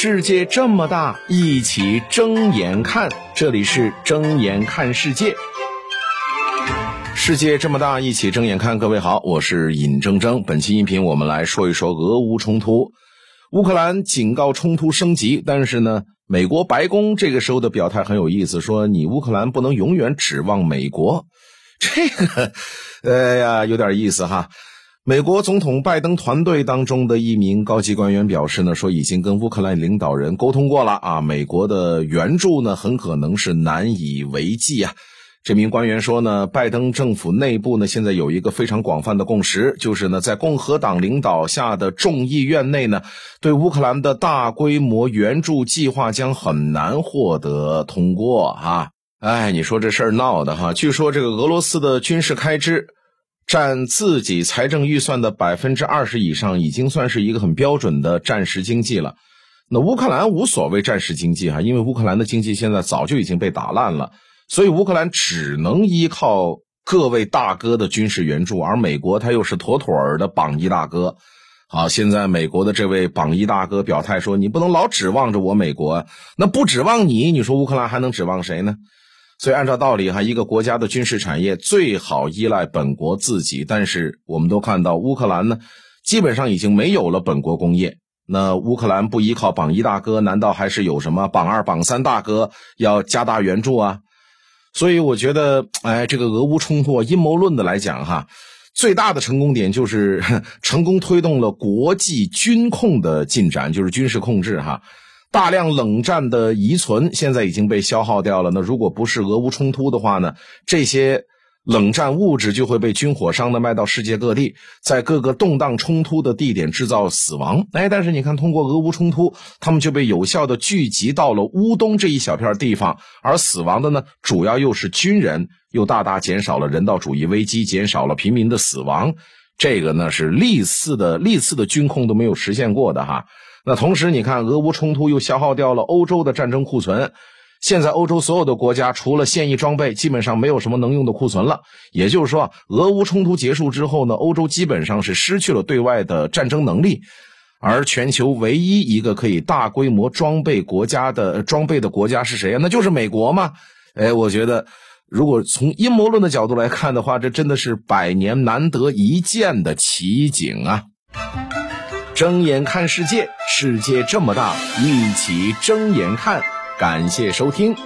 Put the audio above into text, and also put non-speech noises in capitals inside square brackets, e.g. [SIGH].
世界这么大，一起睁眼看。这里是睁眼看世界。世界这么大，一起睁眼看。各位好，我是尹铮铮。本期音频我们来说一说俄乌冲突。乌克兰警告冲突升级，但是呢，美国白宫这个时候的表态很有意思，说你乌克兰不能永远指望美国。这个，哎呀，有点意思哈。美国总统拜登团队当中的一名高级官员表示呢，说已经跟乌克兰领导人沟通过了啊，美国的援助呢很可能是难以为继啊。这名官员说呢，拜登政府内部呢现在有一个非常广泛的共识，就是呢在共和党领导下的众议院内呢，对乌克兰的大规模援助计划将很难获得通过啊。哎，你说这事儿闹的哈，据说这个俄罗斯的军事开支。占自己财政预算的百分之二十以上，已经算是一个很标准的战时经济了。那乌克兰无所谓战时经济哈，因为乌克兰的经济现在早就已经被打烂了，所以乌克兰只能依靠各位大哥的军事援助，而美国他又是妥妥的榜一大哥。好，现在美国的这位榜一大哥表态说：“你不能老指望着我美国，那不指望你，你说乌克兰还能指望谁呢？”所以，按照道理哈，一个国家的军事产业最好依赖本国自己。但是，我们都看到乌克兰呢，基本上已经没有了本国工业。那乌克兰不依靠榜一大哥，难道还是有什么榜二、榜三大哥要加大援助啊？所以，我觉得，哎，这个俄乌冲突，阴谋论的来讲哈，最大的成功点就是 [LAUGHS] 成功推动了国际军控的进展，就是军事控制哈。大量冷战的遗存现在已经被消耗掉了。那如果不是俄乌冲突的话呢？这些冷战物质就会被军火商呢卖到世界各地，在各个动荡冲突的地点制造死亡。哎，但是你看，通过俄乌冲突，他们就被有效的聚集到了乌东这一小片地方，而死亡的呢，主要又是军人，又大大减少了人道主义危机，减少了平民的死亡。这个呢是历次的历次的军控都没有实现过的哈。那同时，你看，俄乌冲突又消耗掉了欧洲的战争库存。现在，欧洲所有的国家除了现役装备，基本上没有什么能用的库存了。也就是说，俄乌冲突结束之后呢，欧洲基本上是失去了对外的战争能力。而全球唯一一个可以大规模装备国家的装备的国家是谁呀？那就是美国嘛。哎，我觉得，如果从阴谋论的角度来看的话，这真的是百年难得一见的奇景啊！睁眼看世界，世界这么大，一起睁眼看。感谢收听。